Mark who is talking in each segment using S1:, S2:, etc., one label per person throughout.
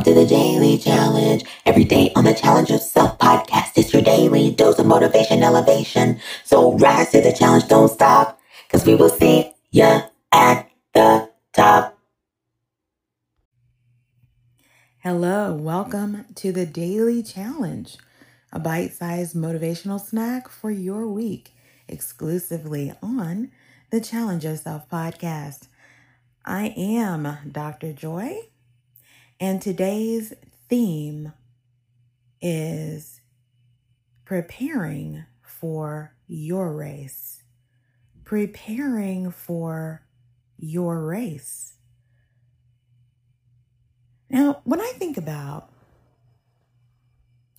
S1: Welcome to the Daily Challenge. Every day on the Challenge Yourself podcast, it's your daily dose of motivation elevation. So rise to the challenge, don't stop, because we will see ya at the top.
S2: Hello, welcome to the Daily Challenge, a bite sized motivational snack for your week, exclusively on the Challenge Yourself podcast. I am Dr. Joy, and today's theme is preparing for your race. Preparing for your race. Now, when I think about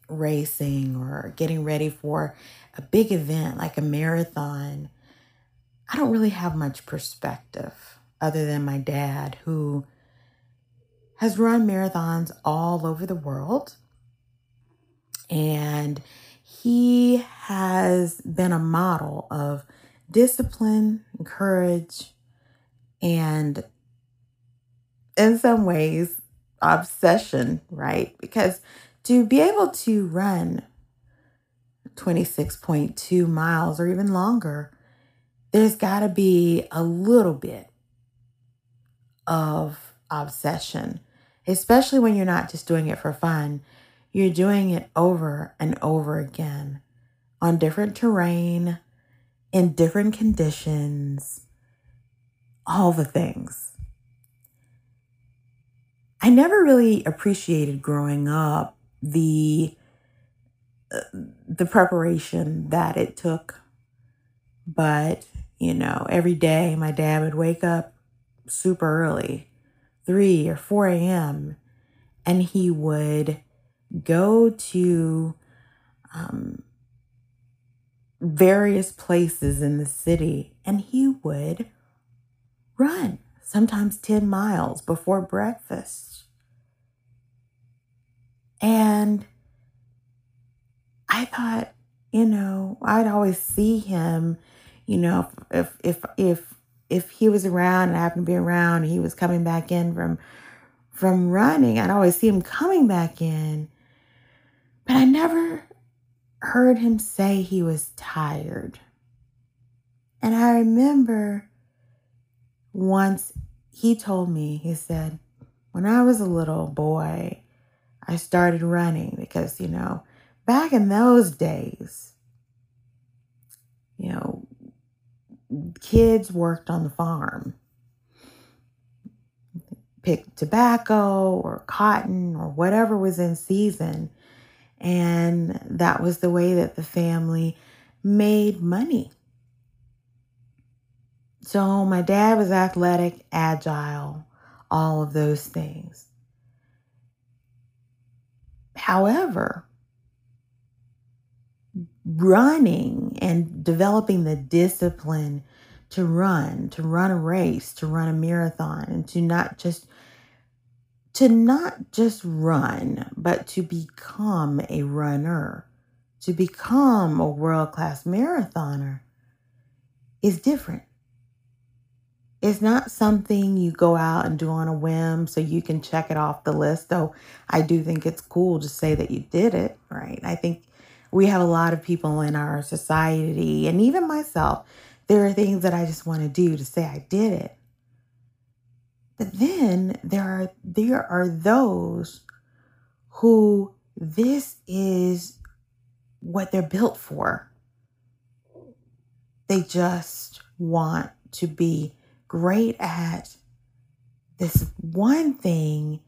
S2: racing or getting ready for a big event like a marathon, I don't really have much perspective other than my dad, who has run marathons all over the world. And he has been a model of discipline, and courage, and in some ways, obsession, right? Because to be able to run 26.2 miles or even longer, there's got to be a little bit of obsession especially when you're not just doing it for fun. You're doing it over and over again on different terrain, in different conditions, all the things. I never really appreciated growing up the uh, the preparation that it took. But, you know, every day my dad would wake up super early 3 or 4 a.m. and he would go to um, various places in the city and he would run sometimes 10 miles before breakfast. And I thought, you know, I'd always see him, you know, if if if if he was around and I happened to be around he was coming back in from from running, I'd always see him coming back in. But I never heard him say he was tired. And I remember once he told me, he said, when I was a little boy, I started running because, you know, back in those days, you know, kids worked on the farm, picked tobacco or cotton or whatever was in season. And that was the way that the family made money. So my dad was athletic, agile, all of those things. However, running and developing the discipline to run, to run a race, to run a marathon, and to not just to not just run, but to become a runner, to become a world-class marathoner is different. It's not something you go out and do on a whim so you can check it off the list, though I do think it's cool to say that you did it, right? I think we have a lot of people in our society, and even myself, there are things that I just want to do to say I did it. But then there are there are those who this is what they're built for. They just want to be great at this one thing,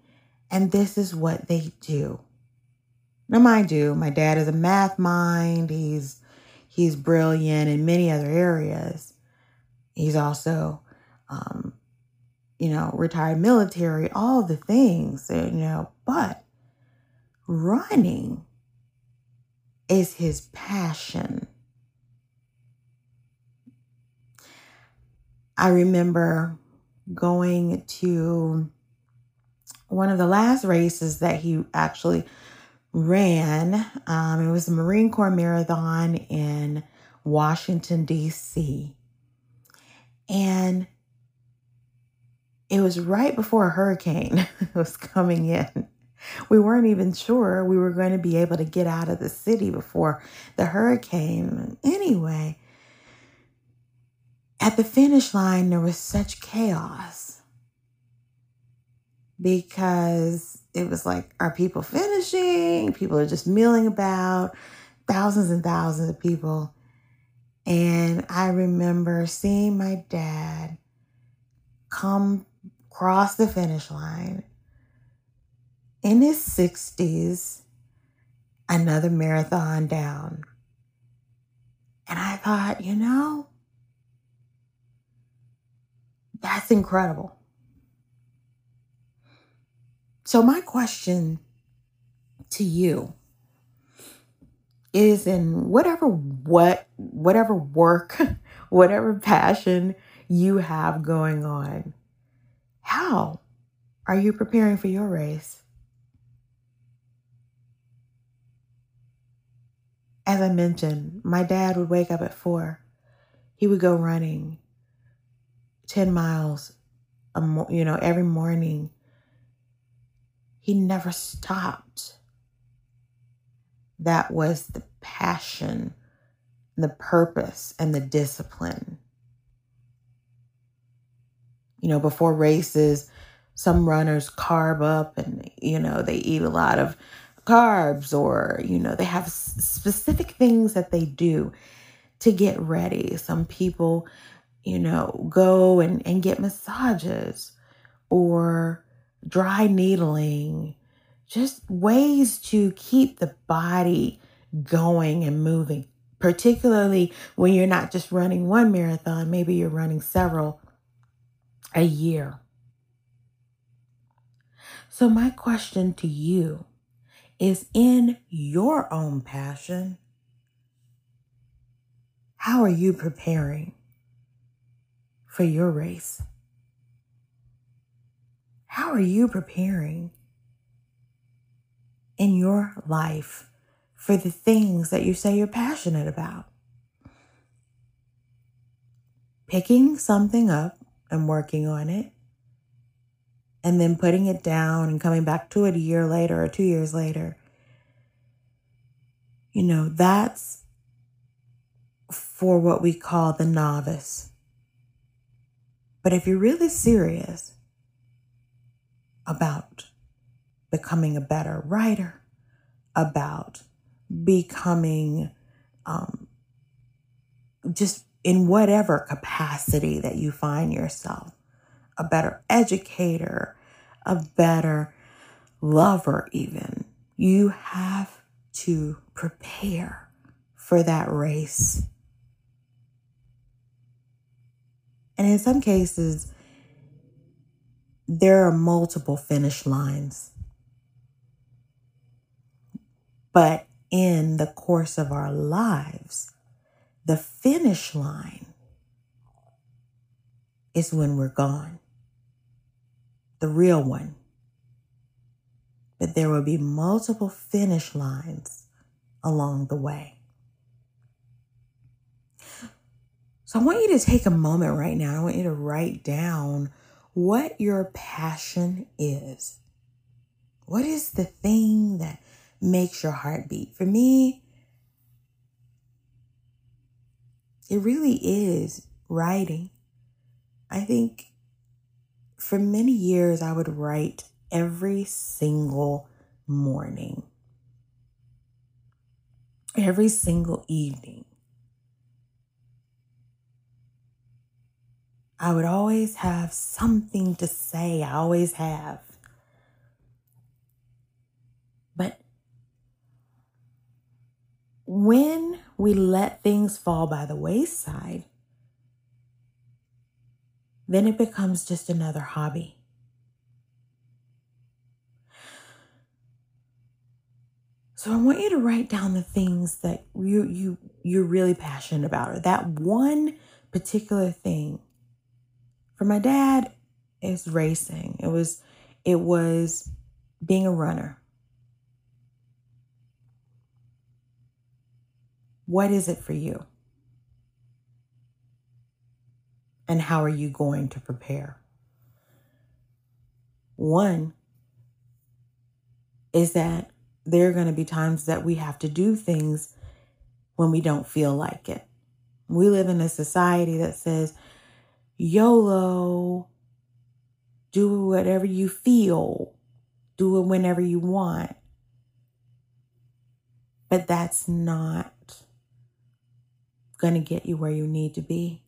S2: and this is what they do. Now, mind you, my dad is a math mind. He's he's brilliant in many other areas. He's also, um, you know, retired military, all the things, you know, but running is his passion. I remember going to one of the last races that he actually ran. Um, it was a Marine Corps marathon in Washington, D.C. And it was right before a hurricane was coming in. we weren't even sure we were going to be able to get out of the city before the hurricane. Anyway, at the finish line, there was such chaos because it was like, are people finishing? People are just milling about, thousands and thousands of people. And I remember seeing my dad come cross the finish line in his 60s, another marathon down. And I thought, you know, that's incredible. So, my question to you is in whatever what whatever work, whatever passion you have going on, how are you preparing for your race? As I mentioned, my dad would wake up at four. He would go running 10 miles, you know, every morning. He never stopped. That was the passion, the purpose, and the discipline. You know, before races, some runners carb up and, you know, they eat a lot of carbs or, you know, they have specific things that they do to get ready. Some people, you know, go and, and get massages or dry needling, just ways to keep the body going and moving, particularly when you're not just running one marathon, maybe you're running several a year. So, my question to you is in your own passion. How are you preparing for your race? How are you preparing in your life for the things that you say you're passionate about? Picking something up and working on it and then putting it down and coming back to it a year later or two years later. You know, that's for what we call the novice. But if you're really serious about becoming a better writer, about becoming um, just in whatever capacity that you find yourself, a better educator, a better lover, even. You have to prepare for that race. And in some cases, there are multiple finish lines. But in the course of our lives, the finish line is when we're gone the real one. But there will be multiple finish lines along the way. So I want you to take a moment right now. I want you to write down what your passion is. What is the thing that makes your heart beat? For me, it really is writing. I think for many years, I would write every single morning, every single evening. I would always have something to say. I always have. But when we let things fall by the wayside, then it becomes just another hobby. So I want you to write down the things that you you you're really passionate about or that one particular thing. For my dad, it's racing. It was it was being a runner. What is it for you? and how are you going to prepare? One, is that there are going to be times that we have to do things when we don't feel like it. We live in a society that says, YOLO, do whatever you feel, do it whenever you want. But that's not going to get you where you need to be.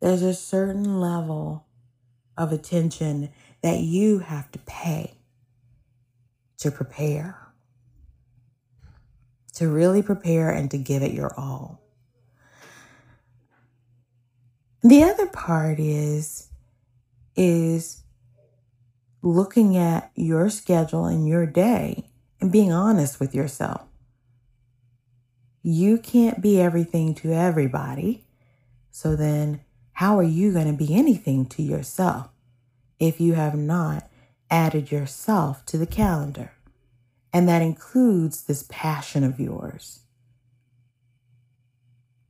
S2: There's a certain level of attention that you have to pay to prepare, to really prepare and to give it your all. The other part is is looking at your schedule and your day and being honest with yourself. You can't be everything to everybody. So then how are you going to be anything to yourself if you have not added yourself to the calendar? And that includes this passion of yours.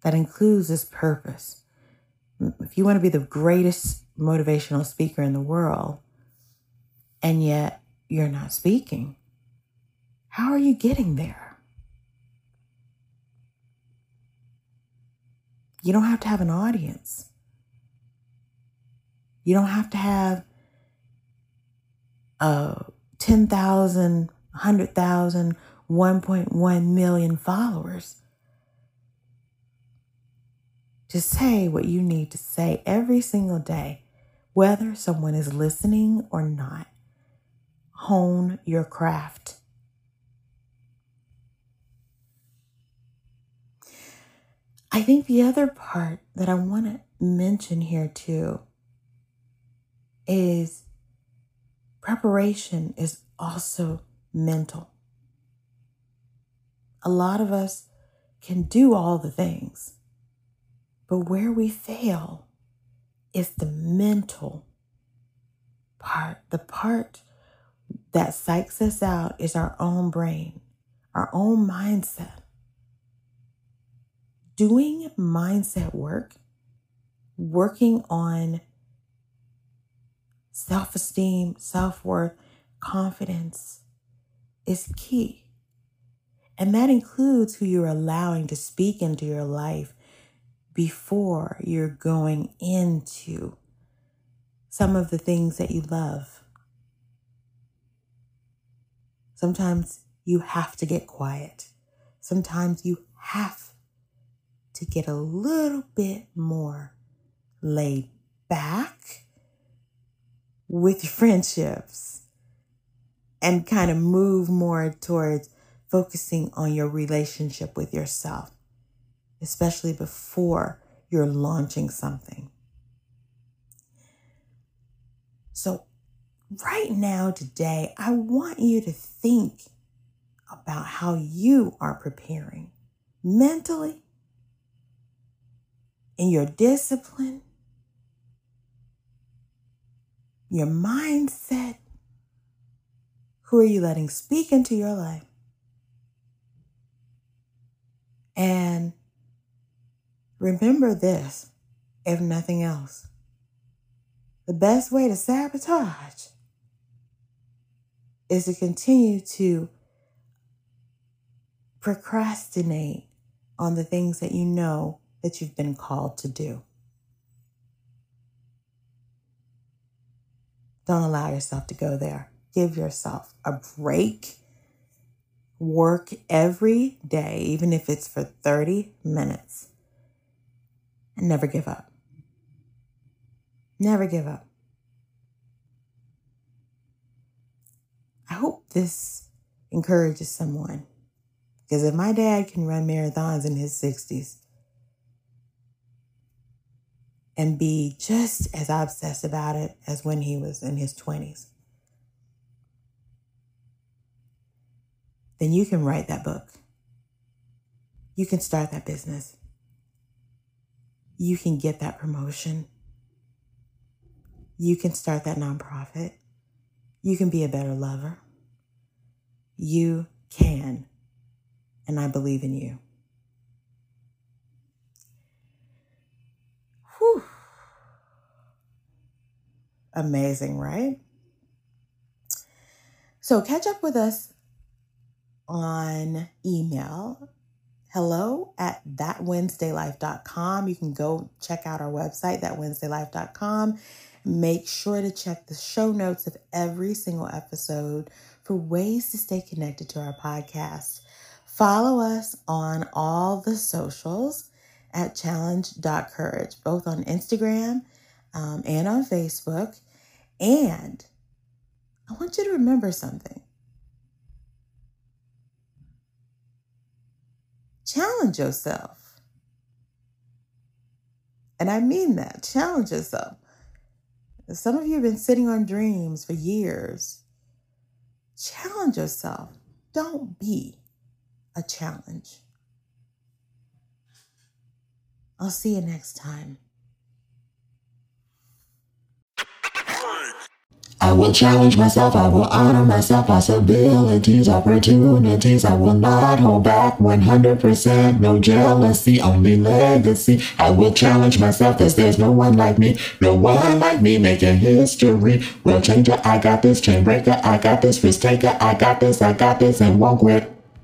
S2: That includes this purpose. If you want to be the greatest motivational speaker in the world, and yet you're not speaking, how are you getting there? You don't have to have an audience. You don't have to have uh, 10,000, 100,000, 1.1 million followers to say what you need to say every single day, whether someone is listening or not. Hone your craft. I think the other part that I want to mention here too is preparation is also mental. A lot of us can do all the things, but where we fail is the mental part. The part that psychs us out is our own brain, our own mindset. Doing mindset work, working on self esteem, self worth, confidence is key. And that includes who you're allowing to speak into your life before you're going into some of the things that you love. Sometimes you have to get quiet. Sometimes you have to get a little bit more laid back with your friendships and kind of move more towards focusing on your relationship with yourself, especially before you're launching something. So, right now, today, I want you to think about how you are preparing mentally in your discipline your mindset. Who are you letting speak into your life? And remember this, if nothing else. The best way to sabotage is to continue to procrastinate on the things that you know that you've been called to do. Don't allow yourself to go there. Give yourself a break. Work every day, even if it's for 30 minutes. And never give up. Never give up. I hope this encourages someone. Because if my dad can run marathons in his 60s, and be just as obsessed about it as when he was in his 20s, then you can write that book. You can start that business. You can get that promotion. You can start that nonprofit. You can be a better lover. You can. And I believe in you. Whew. Amazing, right? So catch up with us on email hello at thatwednesdaylife.com. You can go check out our website, thatwednesdaylife.com. Make sure to check the show notes of every single episode for ways to stay connected to our podcast. Follow us on all the socials at challenge.courage, both on Instagram um, and on Facebook. And I want you to remember something. Challenge yourself. And I mean that. Challenge yourself. Some of you have been sitting on dreams for years. Challenge yourself. Don't be a challenge. I'll see you next time.
S1: I will challenge myself, I will honor myself, possibilities, opportunities. I will not hold back 100%, no jealousy, only legacy. I will challenge myself, cause there's no one like me, no one like me making history. World changer, I got this, chain breaker, I got this, risk taker, I got this, I got this, and won't quit.